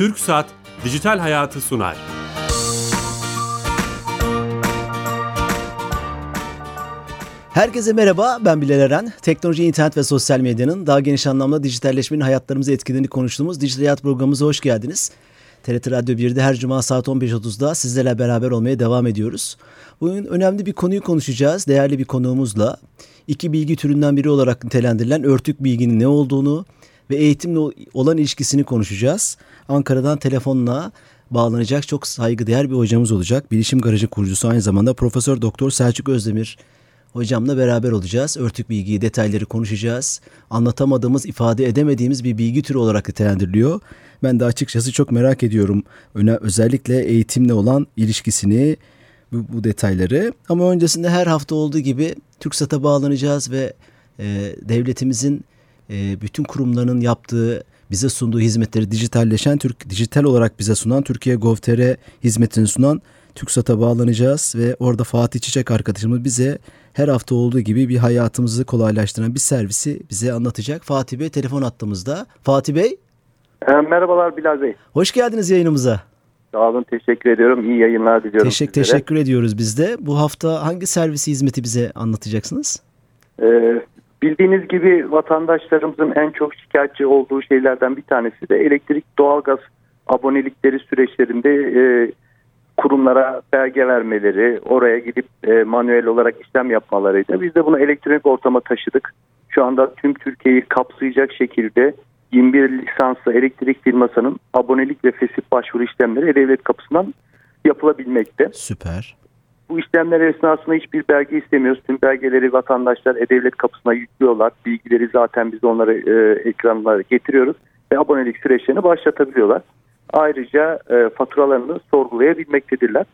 Türk Saat Dijital Hayatı sunar. Herkese merhaba, ben Bilal Eren. Teknoloji, internet ve sosyal medyanın daha geniş anlamda dijitalleşmenin hayatlarımızı etkilediğini konuştuğumuz Dijital Hayat programımıza hoş geldiniz. TRT Radyo 1'de her cuma saat 15.30'da sizlerle beraber olmaya devam ediyoruz. Bugün önemli bir konuyu konuşacağız. Değerli bir konuğumuzla iki bilgi türünden biri olarak nitelendirilen örtük bilginin ne olduğunu ve eğitimle olan ilişkisini konuşacağız. Ankara'dan telefonla bağlanacak çok saygıdeğer bir hocamız olacak. Bilişim Garajı kurucusu aynı zamanda Profesör Doktor Selçuk Özdemir hocamla beraber olacağız. Örtük bilgiyi, detayları konuşacağız. Anlatamadığımız, ifade edemediğimiz bir bilgi türü olarak nitelendiriliyor. Ben de açıkçası çok merak ediyorum. Öne, özellikle eğitimle olan ilişkisini, bu, bu detayları. Ama öncesinde her hafta olduğu gibi TürkSat'a bağlanacağız ve e, devletimizin e, bütün kurumlarının yaptığı bize sunduğu hizmetleri dijitalleşen Türk dijital olarak bize sunan Türkiye Gov.tr hizmetini sunan TürkSat'a bağlanacağız ve orada Fatih Çiçek arkadaşımız bize her hafta olduğu gibi bir hayatımızı kolaylaştıran bir servisi bize anlatacak. Fatih Bey telefon attığımızda. Fatih Bey. E, merhabalar Bilal Bey. Hoş geldiniz yayınımıza. Sağ olun teşekkür ediyorum. İyi yayınlar diliyorum Teşekkür, teşekkür ediyoruz biz de. Bu hafta hangi servisi hizmeti bize anlatacaksınız? Ee, bildiğiniz gibi vatandaşlarımızın en çok şikayetçi olduğu şeylerden bir tanesi de elektrik doğalgaz abonelikleri süreçlerinde e, kurumlara belge vermeleri, oraya gidip e, manuel olarak işlem yapmalarıydı. Biz de bunu elektronik ortama taşıdık. Şu anda tüm Türkiye'yi kapsayacak şekilde 21 lisanslı elektrik firmasının abonelik ve fesip başvuru işlemleri devlet kapısından yapılabilmekte. Süper. Bu işlemler esnasında hiçbir belge istemiyoruz. Tüm belgeleri vatandaşlar E-Devlet kapısına yüklüyorlar. Bilgileri zaten biz onları e, ekranlara getiriyoruz ve abonelik süreçlerini başlatabiliyorlar. Ayrıca e, faturalarını sorgulayabilmektedirler.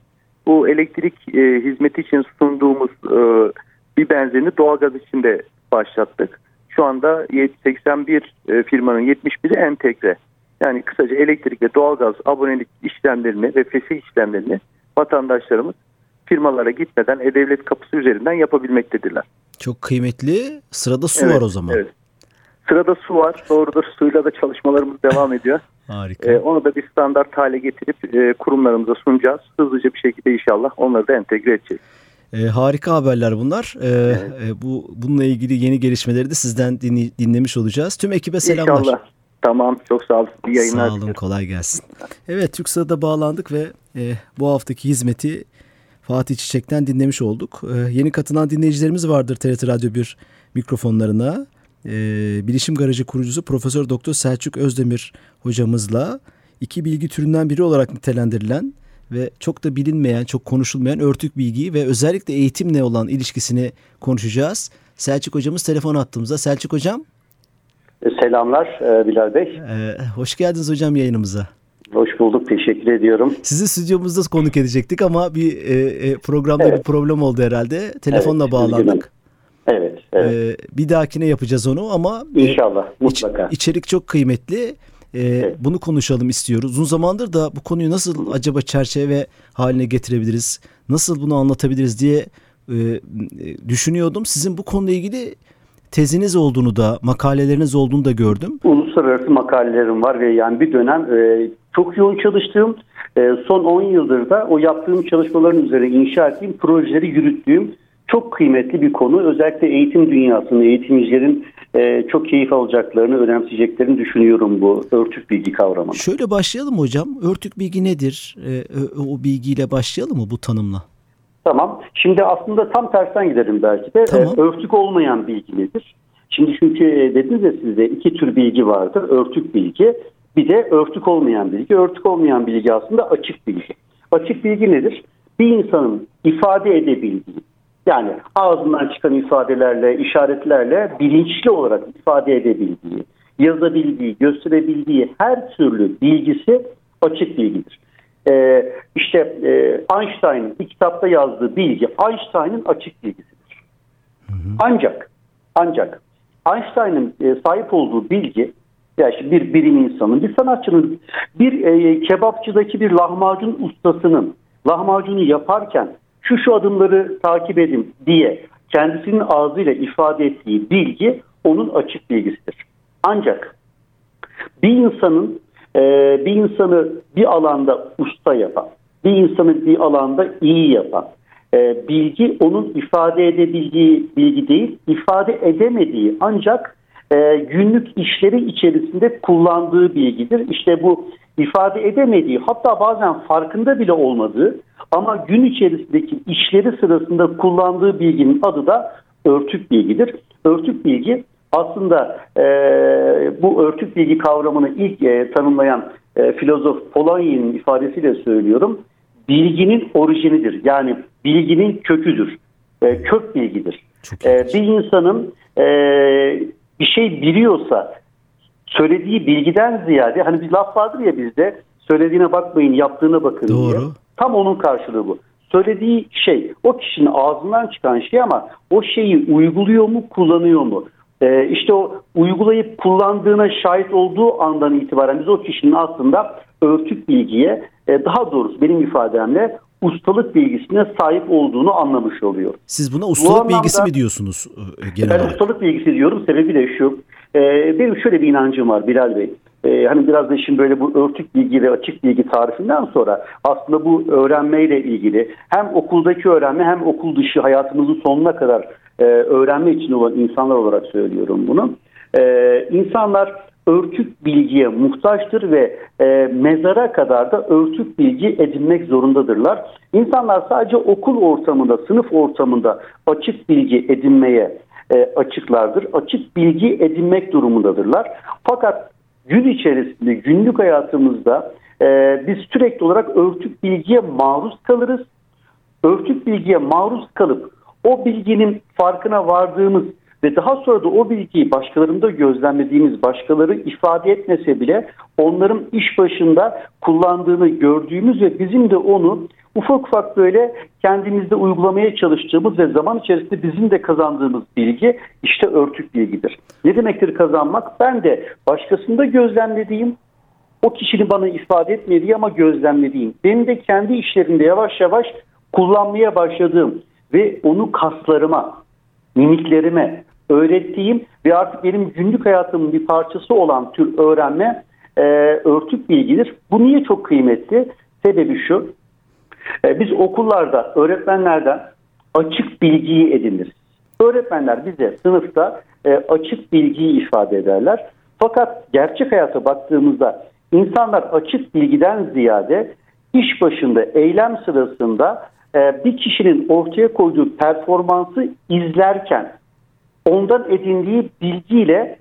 Bu elektrik e, hizmeti için sunduğumuz e, bir benzerini doğalgaz için de başlattık. Şu anda 81 e, firmanın 71'i entegre. Yani kısaca elektrik ve doğalgaz abonelik işlemlerini ve fesih işlemlerini vatandaşlarımız firmalara gitmeden E-Devlet kapısı üzerinden yapabilmektedirler. Çok kıymetli. Sırada su evet, var o zaman. Evet. Sırada su var. Doğrudur. Suyla da çalışmalarımız devam ediyor. Harika. Ee, onu da bir standart hale getirip e, kurumlarımıza sunacağız. Hızlıca bir şekilde inşallah onları da entegre edeceğiz. E, harika haberler bunlar. E, evet. e, bu bununla ilgili yeni gelişmeleri de sizden dinle, dinlemiş olacağız. Tüm ekibe selamlar. İnşallah. Tamam çok sağ olun. İyi yayınlar. Sağ olun kolay gelsin. Evet TürkSat'a bağlandık ve e, bu haftaki hizmeti Fatih Çiçek'ten dinlemiş olduk. E, yeni katılan dinleyicilerimiz vardır TRT Radyo 1 mikrofonlarına. E, Bilişim Garajı kurucusu Profesör Doktor Selçuk Özdemir hocamızla iki bilgi türünden biri olarak nitelendirilen ve çok da bilinmeyen, çok konuşulmayan örtük bilgiyi ve özellikle eğitimle olan ilişkisini konuşacağız. Selçuk hocamız telefon attığımızda. Selçuk hocam. Selamlar e, Bilal Bey. Ee, hoş geldiniz hocam yayınımıza. Hoş bulduk. Teşekkür ediyorum. Sizi stüdyomuzda konuk edecektik ama bir e, e, programda evet. bir problem oldu herhalde. Telefonla evet, bağlandık. Evet, evet. Ee, bir dahakine yapacağız onu ama İnşallah, e, mutlaka. Iç, içerik çok kıymetli. Ee, evet. Bunu konuşalım istiyoruz. Uzun zamandır da bu konuyu nasıl acaba çerçeve haline getirebiliriz? Nasıl bunu anlatabiliriz diye e, düşünüyordum. Sizin bu konuyla ilgili teziniz olduğunu da, makaleleriniz olduğunu da gördüm. Uluslararası makalelerim var ve yani bir dönem e, çok yoğun çalıştığım, e, son 10 yıldır da o yaptığım çalışmaların üzerine inşa ettiğim projeleri yürüttüğüm çok kıymetli bir konu. Özellikle eğitim dünyasında eğitimcilerin e, çok keyif alacaklarını, önemseyeceklerini düşünüyorum bu örtük bilgi kavramı. Şöyle başlayalım hocam. Örtük bilgi nedir? E, o bilgiyle başlayalım mı bu tanımla? Tamam. Şimdi aslında tam tersten gidelim belki de. Tamam. E, örtük olmayan bilgi nedir? Şimdi çünkü dediniz ya sizde iki tür bilgi vardır. Örtük bilgi bir de örtük olmayan bilgi. Örtük olmayan bilgi aslında açık bilgi. Açık bilgi nedir? Bir insanın ifade edebildiği, yani ağzından çıkan ifadelerle, işaretlerle bilinçli olarak ifade edebildiği, yazabildiği, gösterebildiği her türlü bilgisi açık bilgidir. Ee, işte e, Einstein'ın bir kitapta yazdığı bilgi Einstein'ın açık bilgisidir. Hı hı. Ancak ancak Einstein'ın e, sahip olduğu bilgi ya işte bir bilim insanının, bir sanatçının, bir e, kebapçıdaki bir lahmacun ustasının lahmacunu yaparken şu şu adımları takip edin diye kendisinin ağzıyla ifade ettiği bilgi onun açık bilgisidir. Ancak bir insanın e, bir insanı bir alanda usta yapan, bir insanı bir alanda iyi yapan, e, bilgi onun ifade edebildiği bilgi değil, ifade edemediği ancak e, günlük işleri içerisinde kullandığı bilgidir. İşte bu ifade edemediği hatta bazen farkında bile olmadığı ama gün içerisindeki işleri sırasında kullandığı bilginin adı da örtük bilgidir. Örtük bilgi aslında e, bu örtük bilgi kavramını ilk e, tanımlayan e, filozof Polanyi'nin ifadesiyle söylüyorum. Bilginin orijinidir. Yani bilginin köküdür. E, kök bilgidir. E, bir insanın e, bir şey biliyorsa söylediği bilgiden ziyade hani bir laf vardır ya bizde söylediğine bakmayın yaptığına bakın Doğru. diye. Tam onun karşılığı bu. Söylediği şey o kişinin ağzından çıkan şey ama o şeyi uyguluyor mu kullanıyor mu? Ee, işte o uygulayıp kullandığına şahit olduğu andan itibaren biz o kişinin aslında örtük bilgiye e, daha doğrusu benim ifademle ustalık bilgisine sahip olduğunu anlamış oluyor. Siz buna ustalık Bu bilgisi mi diyorsunuz e, genel ben olarak? ustalık bilgisi diyorum. Sebebi de şu. E, benim şöyle bir inancım var Bilal Bey. E, hani biraz da işin böyle bu örtük bilgi ve açık bilgi tarifinden sonra aslında bu öğrenmeyle ilgili hem okuldaki öğrenme hem okul dışı hayatımızın sonuna kadar e, öğrenme için olan insanlar olarak söylüyorum bunu. E, insanlar örtük bilgiye muhtaçtır ve e, mezara kadar da örtük bilgi edinmek zorundadırlar. İnsanlar sadece okul ortamında, sınıf ortamında açık bilgi edinmeye e, açıklardır. Açık bilgi edinmek durumundadırlar. Fakat gün içerisinde, günlük hayatımızda e, biz sürekli olarak örtük bilgiye maruz kalırız. Örtük bilgiye maruz kalıp o bilginin farkına vardığımız ve daha sonra da o bilgiyi başkalarında gözlemlediğimiz başkaları ifade etmese bile onların iş başında kullandığını gördüğümüz ve bizim de onu ufak ufak böyle kendimizde uygulamaya çalıştığımız ve zaman içerisinde bizim de kazandığımız bilgi işte örtük bilgidir. Ne demektir kazanmak? Ben de başkasında gözlemlediğim o kişinin bana ifade etmediği ama gözlemlediğim, benim de kendi işlerinde yavaş yavaş kullanmaya başladığım ve onu kaslarıma, mimiklerime öğrettiğim ve artık benim günlük hayatımın bir parçası olan tür öğrenme e, örtük bilgidir. Bu niye çok kıymetli? Sebebi şu, e, biz okullarda öğretmenlerden açık bilgiyi ediniriz. Öğretmenler bize sınıfta e, açık bilgiyi ifade ederler. Fakat gerçek hayata baktığımızda insanlar açık bilgiden ziyade iş başında, eylem sırasında e, bir kişinin ortaya koyduğu performansı izlerken ondan edindiği bilgiyle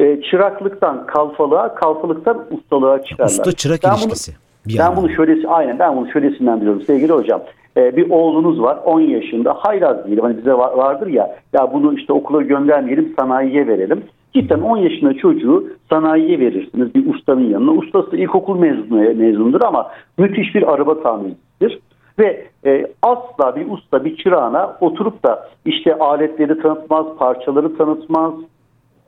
e, çıraklıktan kalfalığa, kalfalıktan ustalığa çıkarlar. Usta çırak ben ilişkisi. Bunu, ben bunu şöylesi, aynen ben bunu şöylesinden biliyorum sevgili hocam. Ee, bir oğlunuz var 10 yaşında hayraz diyelim hani bize vardır ya ya bunu işte okula göndermeyelim sanayiye verelim. Cidden 10 yaşında çocuğu sanayiye verirsiniz bir ustanın yanına. Ustası ilkokul mezunu, mezundur ama müthiş bir araba tamircisidir. Ve e, asla bir usta bir çırağına oturup da işte aletleri tanıtmaz, parçaları tanıtmaz.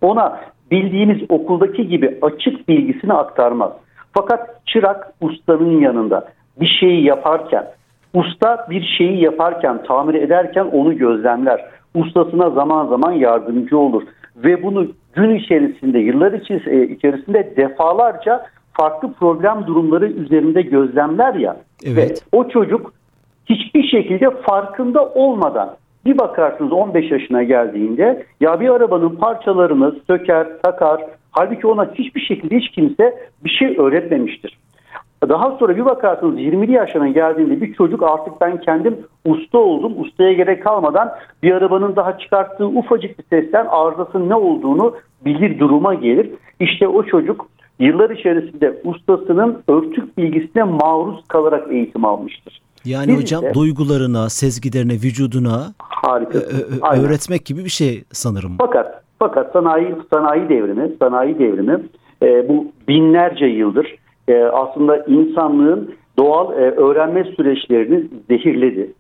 Ona bildiğimiz okuldaki gibi açık bilgisini aktarmaz. Fakat çırak ustanın yanında bir şeyi yaparken, usta bir şeyi yaparken, tamir ederken onu gözlemler. Ustasına zaman zaman yardımcı olur. Ve bunu gün içerisinde, yıllar e, içerisinde defalarca farklı problem durumları üzerinde gözlemler ya. Evet. Ve o çocuk hiçbir şekilde farkında olmadan bir bakarsınız 15 yaşına geldiğinde ya bir arabanın parçalarını söker, takar. Halbuki ona hiçbir şekilde hiç kimse bir şey öğretmemiştir. Daha sonra bir bakarsınız 20'li yaşına geldiğinde bir çocuk artık ben kendim usta oldum. Ustaya gerek kalmadan bir arabanın daha çıkarttığı ufacık bir sesten arızasının ne olduğunu bilir duruma gelir. İşte o çocuk yıllar içerisinde ustasının örtük bilgisine maruz kalarak eğitim almıştır. Yani Biz hocam de, duygularına, sezgilerine, vücuduna harika, e, öğretmek gibi bir şey sanırım. Fakat fakat sanayi sanayi devrimi, sanayi devrimi e, bu binlerce yıldır e, aslında insanlığın doğal e, öğrenme süreçlerini zehirledi.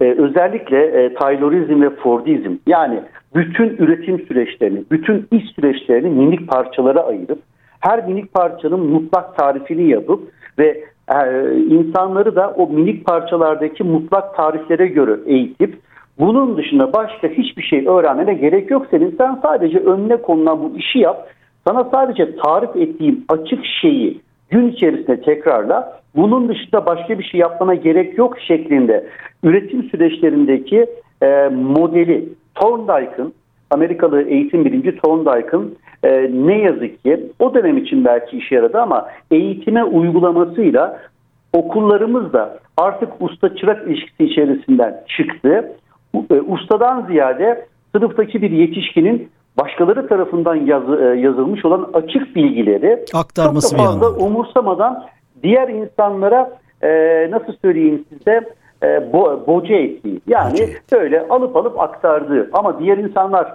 E, özellikle e, Taylorizm ve Fordizm yani bütün üretim süreçlerini, bütün iş süreçlerini minik parçalara ayırıp her minik parçanın mutlak tarifini yapıp ve e, insanları da o minik parçalardaki mutlak tariflere göre eğitip bunun dışında başka hiçbir şey öğrenmene gerek yok senin. Sen sadece önüne konulan bu işi yap. Sana sadece tarif ettiğim açık şeyi gün içerisinde tekrarla. Bunun dışında başka bir şey yapmana gerek yok şeklinde üretim süreçlerindeki e, modeli Thorndike'ın Amerikalı eğitim bilimci Thorndike'ın e, ne yazık ki o dönem için belki işe yaradı ama eğitime uygulamasıyla okullarımız da artık usta çırak ilişkisi içerisinden çıktı. E, ustadan ziyade sınıftaki bir yetişkinin başkaları tarafından yaz, e, yazılmış olan açık bilgileri aktarması çok da fazla umursamadan diğer insanlara e, nasıl söyleyeyim size e, bo, boca ettiği. Yani boca. böyle alıp alıp aktardığı ama diğer insanlar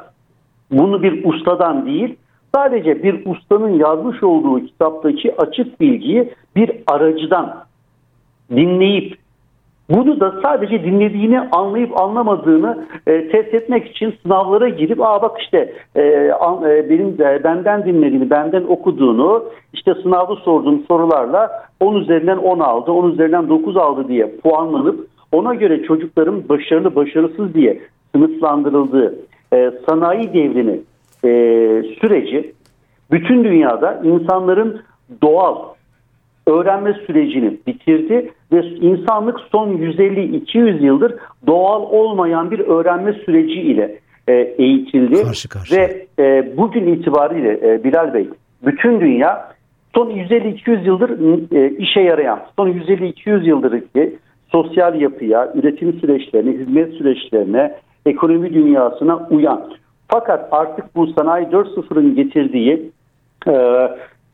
bunu bir ustadan değil sadece bir ustanın yazmış olduğu kitaptaki açık bilgiyi bir aracıdan dinleyip bunu da sadece dinlediğini anlayıp anlamadığını e, test etmek için sınavlara girip aa bak işte e, an, e, benim e, benden dinlediğini, benden okuduğunu işte sınavda sorduğum sorularla 10 üzerinden 10 aldı, 10 üzerinden 9 aldı diye puanlanıp ona göre çocukların başarılı başarısız diye sınıflandırıldığı e, sanayi devrimi e, süreci bütün dünyada insanların doğal öğrenme sürecini bitirdi ve insanlık son 150-200 yıldır doğal olmayan bir öğrenme süreci ile e, eğitildi. Karşı Ve e, bugün itibariyle e, Bilal Bey bütün dünya son 150-200 yıldır e, işe yarayan, son 150-200 yıldır ki sosyal yapıya, üretim süreçlerine, hizmet süreçlerine, ekonomi dünyasına uyan. Fakat artık bu sanayi 4.0'ın getirdiği e,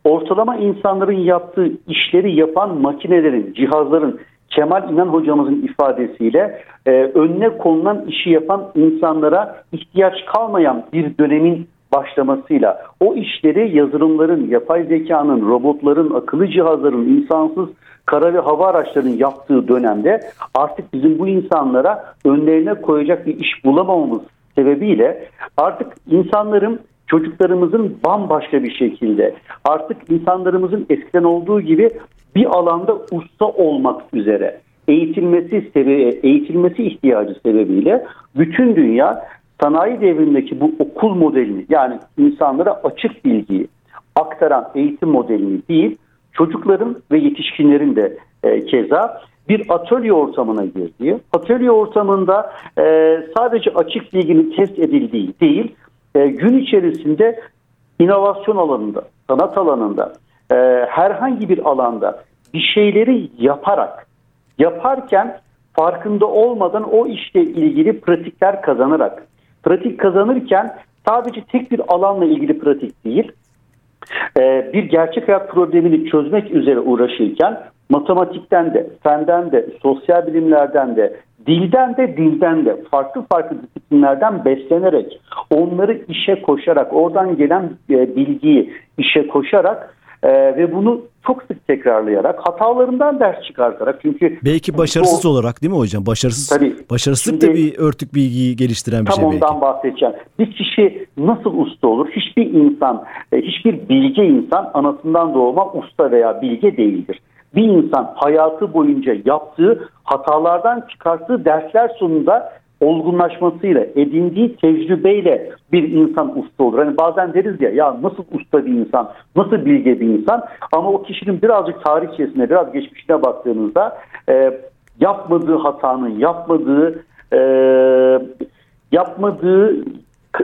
ortalama insanların yaptığı işleri yapan makinelerin, cihazların Kemal İnan hocamızın ifadesiyle e, önüne konulan işi yapan insanlara ihtiyaç kalmayan bir dönemin başlamasıyla o işleri yazılımların, yapay zekanın, robotların, akıllı cihazların, insansız kara ve hava araçlarının yaptığı dönemde artık bizim bu insanlara önlerine koyacak bir iş bulamamamız sebebiyle artık insanların çocuklarımızın bambaşka bir şekilde artık insanlarımızın eskiden olduğu gibi bir alanda usta olmak üzere eğitilmesi sebebi, eğitilmesi ihtiyacı sebebiyle bütün dünya sanayi devrindeki bu okul modelini yani insanlara açık bilgiyi aktaran eğitim modelini değil çocukların ve yetişkinlerin de e, keza bir atölye ortamına girdiği, atölye ortamında e, sadece açık bilginin test edildiği değil, e, gün içerisinde inovasyon alanında, sanat alanında, e, herhangi bir alanda bir şeyleri yaparak, yaparken farkında olmadan o işle ilgili pratikler kazanarak, pratik kazanırken sadece tek bir alanla ilgili pratik değil, e, bir gerçek hayat problemini çözmek üzere uğraşırken matematikten de, fenden de, sosyal bilimlerden de, dilden de dilden de farklı farklı disiplinlerden beslenerek onları işe koşarak oradan gelen e, bilgiyi işe koşarak e, ve bunu çok sık tekrarlayarak hatalarından ders çıkartarak çünkü belki başarısız o, olarak değil mi hocam? Başarısız tabii, başarısızlık da bir örtük bilgiyi geliştiren bir tam şey belki. ondan bahsedeceğim. Bir kişi nasıl usta olur? Hiçbir insan e, hiçbir bilge insan anasından doğma usta veya bilge değildir bir insan hayatı boyunca yaptığı hatalardan çıkarttığı dersler sonunda olgunlaşmasıyla, edindiği tecrübeyle bir insan usta olur. Hani bazen deriz ya ya nasıl usta bir insan, nasıl bilge bir insan ama o kişinin birazcık tarihçesine, biraz geçmişine baktığınızda e, yapmadığı hatanın, yapmadığı e, yapmadığı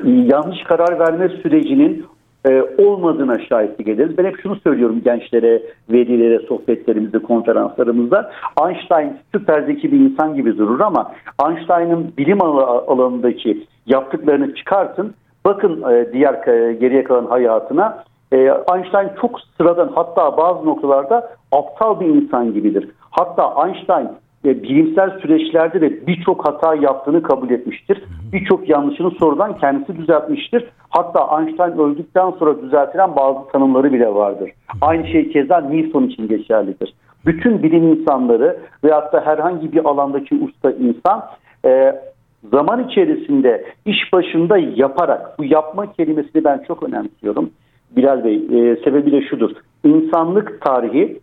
yanlış karar verme sürecinin e, olmadığına şahitlik ederiz. Ben hep şunu söylüyorum gençlere, velilere, sohbetlerimizde, konferanslarımızda. Einstein süper zeki bir insan gibi durur ama Einstein'ın bilim alanındaki yaptıklarını çıkartın. Bakın e, diğer e, geriye kalan hayatına. E, Einstein çok sıradan hatta bazı noktalarda aptal bir insan gibidir. Hatta Einstein e, bilimsel süreçlerde de birçok hata yaptığını kabul etmiştir. Birçok yanlışını sonradan kendisi düzeltmiştir. Hatta Einstein öldükten sonra düzeltilen bazı tanımları bile vardır. Aynı şey keza Newton için geçerlidir. Bütün bilim insanları veyahut da herhangi bir alandaki usta insan e, zaman içerisinde iş başında yaparak, bu yapma kelimesini ben çok önemsiyorum. Bilal Bey, e, sebebi de şudur. İnsanlık tarihi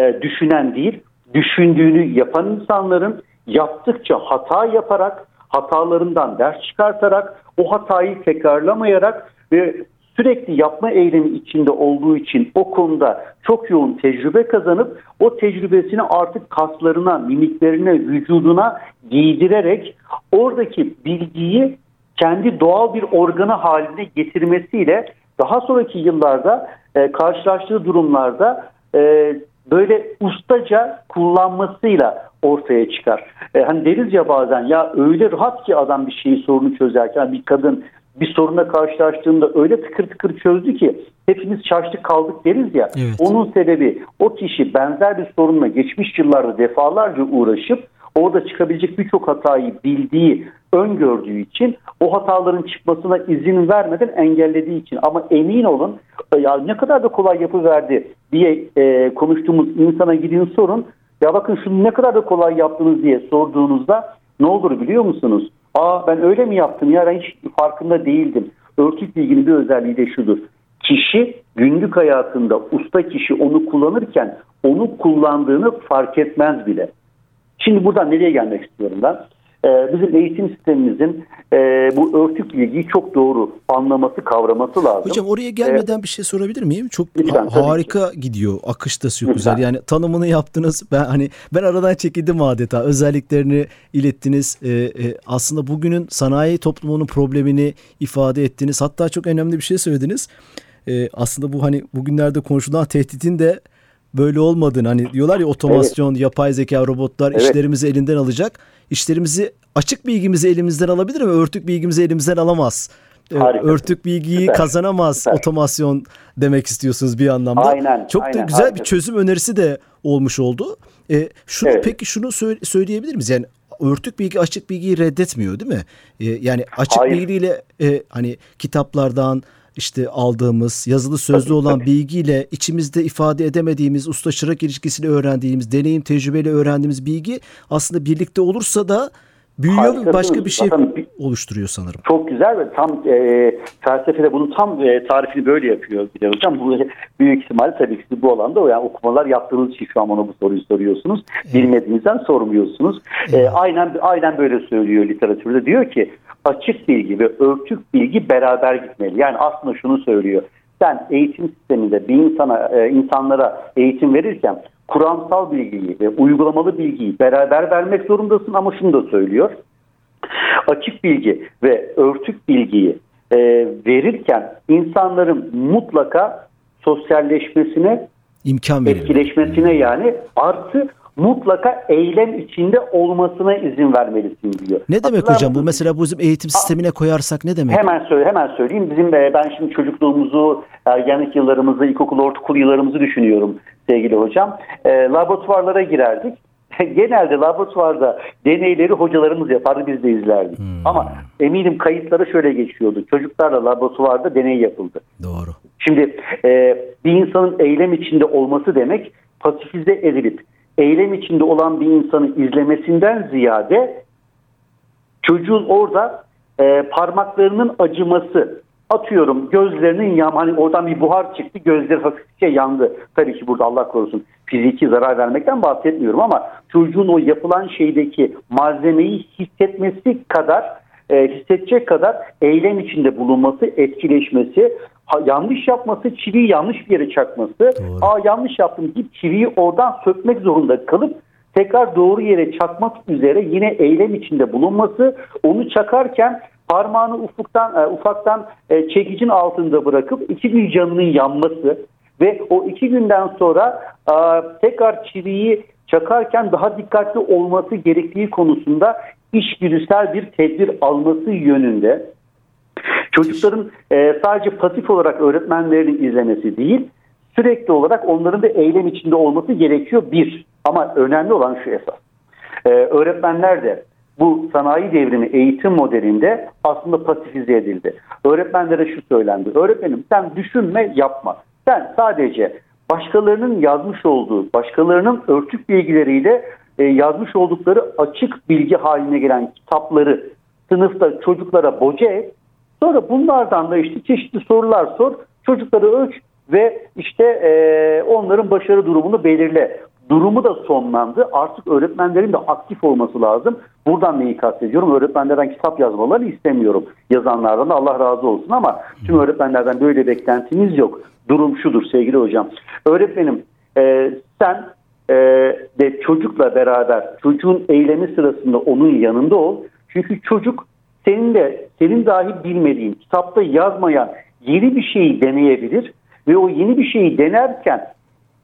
e, düşünen değil, düşündüğünü yapan insanların yaptıkça hata yaparak, hatalarından ders çıkartarak, o hatayı tekrarlamayarak ve sürekli yapma eylemi içinde olduğu için o konuda çok yoğun tecrübe kazanıp o tecrübesini artık kaslarına, mimiklerine, vücuduna giydirerek oradaki bilgiyi kendi doğal bir organı haline getirmesiyle daha sonraki yıllarda e, karşılaştığı durumlarda e, böyle ustaca kullanmasıyla ortaya çıkar. E, hani deriz ya bazen ya öyle rahat ki adam bir şeyi sorunu çözerken bir kadın bir soruna karşılaştığında öyle tıkır tıkır çözdü ki hepimiz şaştık kaldık deriz ya. Evet. Onun sebebi o kişi benzer bir sorunla geçmiş yıllarda defalarca uğraşıp orada çıkabilecek birçok hatayı bildiği, öngördüğü için o hataların çıkmasına izin vermeden engellediği için ama emin olun ya ne kadar da kolay yapıverdi diye e, konuştuğumuz insana gidin sorun ya bakın şunu ne kadar da kolay yaptınız diye sorduğunuzda ne olur biliyor musunuz? Aa ben öyle mi yaptım ya ben hiç farkında değildim. Örtük bilginin bir özelliği de şudur. Kişi günlük hayatında usta kişi onu kullanırken onu kullandığını fark etmez bile. Şimdi buradan nereye gelmek istiyorum ben? Ee, bizim eğitim sistemimizin e, bu örtük bilgiyi çok doğru anlaması, kavraması lazım. Hocam oraya gelmeden ee, bir şey sorabilir miyim? Çok lütfen, ha, harika ki. gidiyor. Akış da çok güzel. Yani tanımını yaptınız. Ben hani ben aradan çekildim adeta. Özelliklerini ilettiniz. Ee, e, aslında bugünün sanayi toplumunun problemini ifade ettiniz. Hatta çok önemli bir şey söylediniz. Ee, aslında bu hani bugünlerde konuşulan tehditin de böyle olmadığını hani diyorlar ya otomasyon, evet. yapay zeka, robotlar evet. işlerimizi elinden alacak. İşlerimizi açık bilgimizi elimizden alabilir ama örtük bilgimizi elimizden alamaz. Ee, Harika. Örtük bilgiyi Süper. kazanamaz Süper. otomasyon demek istiyorsunuz bir anlamda. Aynen. Çok aynen, da güzel harika. bir çözüm önerisi de olmuş oldu. Ee, şunu evet. peki şunu söyleyebilir miyiz? Yani örtük bilgi açık bilgiyi reddetmiyor değil mi? Ee, yani açık Hayır. bilgiyle e, hani kitaplardan işte aldığımız yazılı sözlü olan bilgiyle içimizde ifade edemediğimiz usta çırak ilişkisini öğrendiğimiz deneyim tecrübeyle öğrendiğimiz bilgi aslında birlikte olursa da büyüyor ve başka bir şey Zaten, oluşturuyor sanırım. Çok güzel ve tam e, felsefede bunun tam e, tarifini böyle yapıyor de hocam. Bu büyük ihtimal tabii ki bu alanda o yani okumalar yaptığınız için şu an ona bu soruyu soruyorsunuz. Evet. Bilmediğinizden sormuyorsunuz. E, evet. E, aynen aynen böyle söylüyor literatürde. Diyor ki açık bilgi ve örtük bilgi beraber gitmeli. Yani aslında şunu söylüyor. Sen eğitim sisteminde bir insana e, insanlara eğitim verirken kuramsal bilgiyi ve uygulamalı bilgiyi beraber vermek zorundasın ama şunu da söylüyor. Açık bilgi ve örtük bilgiyi e, verirken insanların mutlaka sosyalleşmesine imkan verir. Etkileşmesine yani artı mutlaka eylem içinde olmasına izin vermelisin diyor. Ne demek Hatırlar hocam bu mesela bu bizim eğitim sistemine koyarsak ne demek? Hemen söyle hemen söyleyeyim. Bizim e, ben şimdi çocukluğumuzu, ergenlik yıllarımızı, ilkokul, ortaokul yıllarımızı düşünüyorum sevgili hocam. E, laboratuvarlara girerdik. Genelde laboratuvarda deneyleri hocalarımız yapardı biz de izlerdik. Hmm. Ama eminim kayıtlara şöyle geçiyordu. Çocuklarla laboratuvarda deney yapıldı. Doğru. Şimdi e, bir insanın eylem içinde olması demek pasifize edilip eylem içinde olan bir insanı izlemesinden ziyade çocuğun orada e, parmaklarının acıması atıyorum gözlerinin yam hani oradan bir buhar çıktı gözleri hafifçe yandı. Tabii ki burada Allah korusun fiziki zarar vermekten bahsetmiyorum ama çocuğun o yapılan şeydeki malzemeyi hissetmesi kadar e, hissedecek kadar eylem içinde bulunması, etkileşmesi, ha, yanlış yapması, çiviyi yanlış bir yere çakması, doğru. aa yanlış yaptım deyip çiviyi oradan sökmek zorunda kalıp tekrar doğru yere çakmak üzere yine eylem içinde bulunması, onu çakarken parmağını ufuktan e, ufaktan e, çekicin altında bırakıp iki gün canının yanması ve o iki günden sonra e, tekrar çiviyi çakarken daha dikkatli olması gerektiği konusunda işgüdüsel bir tedbir alması yönünde çocukların e, sadece pasif olarak öğretmenlerini izlemesi değil sürekli olarak onların da eylem içinde olması gerekiyor bir ama önemli olan şu esas e, öğretmenler de bu sanayi devrimi eğitim modelinde aslında pasifize edildi. Öğretmenlere şu söylendi. Öğretmenim sen düşünme yapma. Sen sadece başkalarının yazmış olduğu, başkalarının örtük bilgileriyle e, yazmış oldukları açık bilgi haline gelen kitapları sınıfta çocuklara boca et. Sonra bunlardan da işte çeşitli sorular sor, çocukları ölç ve işte e, onların başarı durumunu belirle. durumu da sonlandı. Artık öğretmenlerin de aktif olması lazım. Buradan neyi kastediyorum? Öğretmenlerden kitap yazmalarını istemiyorum. Yazanlardan da Allah razı olsun ama tüm öğretmenlerden böyle beklentimiz yok. Durum şudur sevgili hocam. Öğretmenim e, sen e, de çocukla beraber çocuğun eylemi sırasında onun yanında ol. Çünkü çocuk senin de senin dahi bilmediğin kitapta yazmayan yeni bir şeyi deneyebilir ve o yeni bir şeyi denerken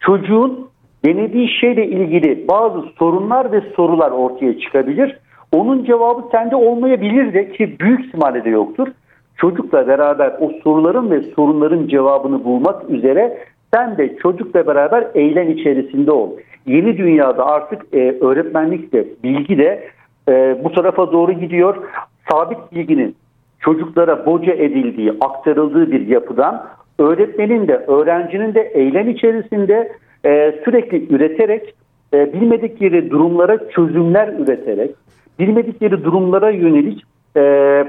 çocuğun denediği şeyle ilgili bazı sorunlar ve sorular ortaya çıkabilir. Onun cevabı sende olmayabilir de ki büyük ihtimalle de yoktur. Çocukla beraber o soruların ve sorunların cevabını bulmak üzere sen de çocukla beraber eylem içerisinde ol. Yeni dünyada artık e, öğretmenlik de bilgi de e, bu tarafa doğru gidiyor. Sabit bilginin çocuklara boca edildiği, aktarıldığı bir yapıdan öğretmenin de öğrencinin de eylem içerisinde e, sürekli üreterek e, bilmedikleri durumlara çözümler üreterek bilmedikleri durumlara yönelik e,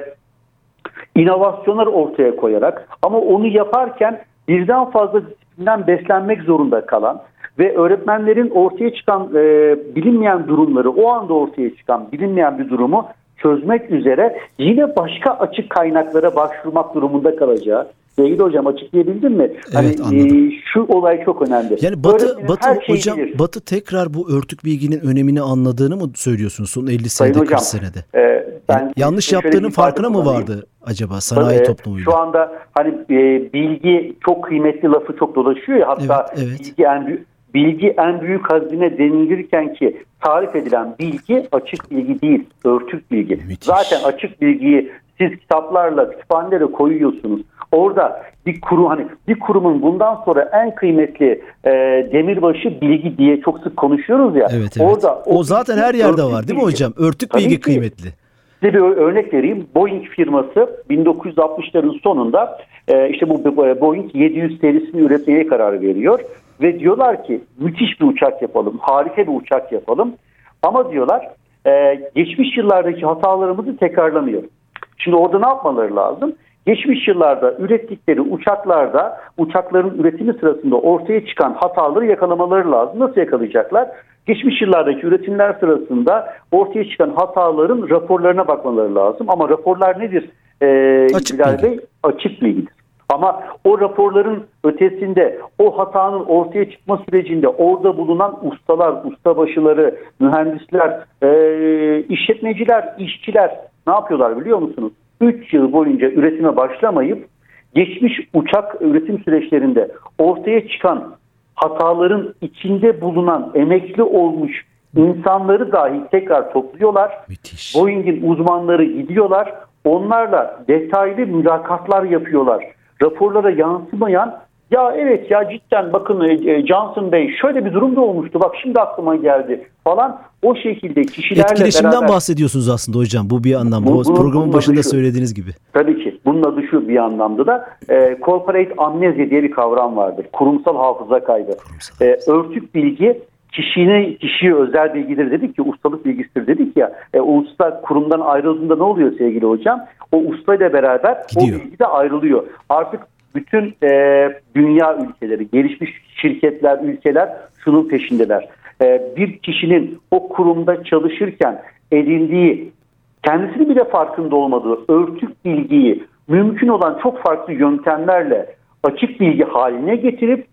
inovasyonlar ortaya koyarak ama onu yaparken birden fazla disiplinden beslenmek zorunda kalan ve öğretmenlerin ortaya çıkan e, bilinmeyen durumları o anda ortaya çıkan bilinmeyen bir durumu çözmek üzere yine başka açık kaynaklara başvurmak durumunda kalacağı Sevgili hocam açıklayabildim mi? Evet, hani e, şu olay çok önemli. Yani Batı Batı hocam bilir. Batı tekrar bu örtük bilginin önemini anladığını mı söylüyorsunuz son 50 senede hocam, 40 senede? E, ben yani yanlış yaptığının farkına mı vardı acaba sanayi Tabii, toplumuyla? Şu anda hani e, bilgi çok kıymetli lafı çok dolaşıyor ya hatta evet, evet. bilgi en bilgi en büyük hazine denilirken ki tarif edilen bilgi açık bilgi değil, örtük bilgi. Müthiş. Zaten açık bilgiyi siz kitaplarla kütüphanelere koyuyorsunuz. Orada bir kurum hani bir kurumun bundan sonra en kıymetli e, demirbaşı bilgi diye çok sık konuşuyoruz ya. Evet, evet. Orada o, o zaten her yerde var değil mi hocam? Örtük Tabii bilgi ki. kıymetli. Size bir örnek vereyim. Boeing firması 1960'ların sonunda e, işte bu Boeing 700 serisini üretmeye karar veriyor ve diyorlar ki müthiş bir uçak yapalım, harika bir uçak yapalım. Ama diyorlar e, geçmiş yıllardaki hatalarımızı tekrarlamıyor. Şimdi orada ne yapmaları lazım? Geçmiş yıllarda ürettikleri uçaklarda uçakların üretimi sırasında ortaya çıkan hataları yakalamaları lazım. Nasıl yakalayacaklar? Geçmiş yıllardaki üretimler sırasında ortaya çıkan hataların raporlarına bakmaları lazım. Ama raporlar nedir? Ee, açık bilgi. Bey, açık bilgidir. Ama o raporların ötesinde o hatanın ortaya çıkma sürecinde orada bulunan ustalar, ustabaşıları, mühendisler, e, işletmeciler, işçiler ne yapıyorlar biliyor musunuz? 3 yıl boyunca üretime başlamayıp geçmiş uçak üretim süreçlerinde ortaya çıkan hataların içinde bulunan emekli olmuş insanları dahi tekrar topluyorlar. Müthiş. Boeing'in uzmanları gidiyorlar. Onlarla detaylı mülakatlar yapıyorlar. Raporlara yansımayan ya evet ya cidden bakın e, e, Johnson Bey şöyle bir durum da olmuştu. Bak şimdi aklıma geldi falan. O şekilde kişilerle Etkileşimden beraber... bahsediyorsunuz aslında hocam. Bu bir anlamda. Bu, bu, programın başında şu, söylediğiniz gibi. Tabii ki. Bunun adı şu bir anlamda da e, corporate amnezi diye bir kavram vardır. Kurumsal hafıza kaybı. Kurumsal e, örtük bilgi kişine kişiye özel bilgidir dedik ki ustalık bilgisidir dedik ya. E, o usta kurumdan ayrıldığında ne oluyor sevgili hocam? O usta ile beraber Gidiyor. o bilgi de ayrılıyor. Artık bütün e, dünya ülkeleri, gelişmiş şirketler, ülkeler şunun peşindeler. E, bir kişinin o kurumda çalışırken edindiği, kendisini bile farkında olmadığı örtük bilgiyi mümkün olan çok farklı yöntemlerle açık bilgi haline getirip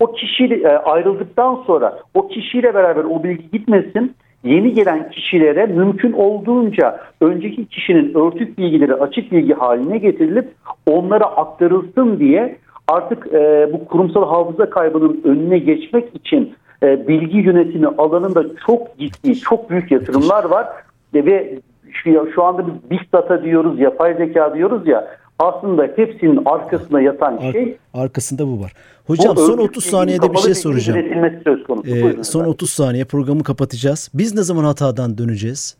o kişi e, ayrıldıktan sonra o kişiyle beraber o bilgi gitmesin yeni gelen kişilere mümkün olduğunca önceki kişinin örtük bilgileri açık bilgi haline getirilip onlara aktarılsın diye artık e, bu kurumsal hafıza kaybının önüne geçmek için e, bilgi yönetimi alanında çok ciddi, çok büyük yatırımlar var. Ve şu, şu anda bir big data diyoruz, yapay zeka diyoruz ya aslında hepsinin arkasında yatan Ar- şey arkasında bu var. Hocam bu son 30 saniyede bir şey soracağım. Söz konusu. Ee, son 30 saniye programı kapatacağız. Biz ne zaman hatadan döneceğiz?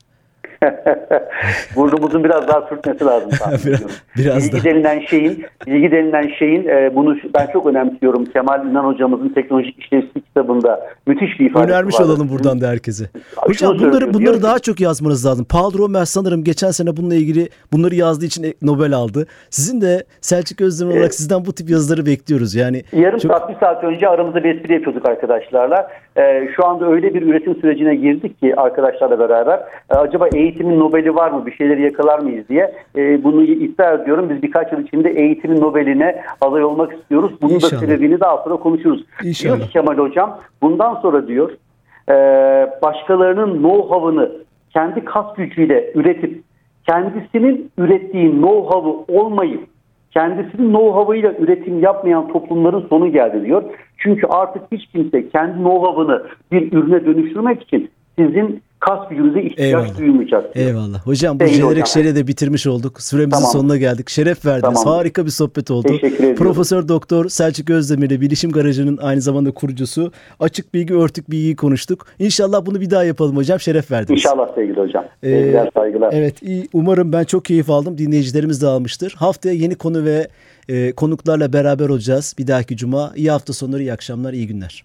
Burnumuzun biraz daha sürtmesi lazım. biraz, biraz bilgi da. denilen şeyin, bilgi denilen şeyin e, bunu ben çok önemsiyorum. Kemal İnan hocamızın teknolojik işlevsizlik kitabında müthiş bir ifade Önermiş var. olalım buradan da herkese. Hocam bunları bunları daha çok yazmanız lazım. Paul Romer sanırım geçen sene bununla ilgili bunları yazdığı için Nobel aldı. Sizin de Selçuk Özdemir olarak sizden bu tip yazıları bekliyoruz. Yani yarım çok... saat bir saat önce aramızda bir espri yapıyorduk arkadaşlarla. E, şu anda öyle bir üretim sürecine girdik ki arkadaşlarla beraber e, acaba eğitimin Nobel'i var mı bir şeyleri yakalar mıyız diye e, bunu iddia ediyorum. Biz birkaç yıl içinde eğitimin Nobel'ine aday olmak istiyoruz. Bunun İnşallah. da sebebini daha sonra konuşuruz. İnşallah. Diyor ki Kemal Hocam bundan sonra diyor e, başkalarının know-how'ını kendi kas gücüyle üretip kendisinin ürettiği know-how'ı olmayıp kendisinin know-how'ıyla üretim yapmayan toplumların sonu geldi diyor. Çünkü artık hiç kimse kendi know-how'ını bir ürüne dönüştürmek için sizin kas gücünüze ihtiyaç Eyvallah. duymayacak. Eyvallah. Hocam bu jenerik şeyle de bitirmiş olduk. Süremizin tamam. sonuna geldik. Şeref verdiniz. Tamam. Harika bir sohbet oldu. Profesör Doktor Selçuk Özdemir ile Bilişim Garajı'nın aynı zamanda kurucusu. Açık bilgi, örtük bilgiyi konuştuk. İnşallah bunu bir daha yapalım hocam. Şeref verdiniz. İnşallah sevgili hocam. Ee, Sevgiler, saygılar. Evet. Iyi. Umarım ben çok keyif aldım. Dinleyicilerimiz de almıştır. Haftaya yeni konu ve e, konuklarla beraber olacağız. Bir dahaki cuma. İyi hafta sonları, iyi akşamlar, iyi günler.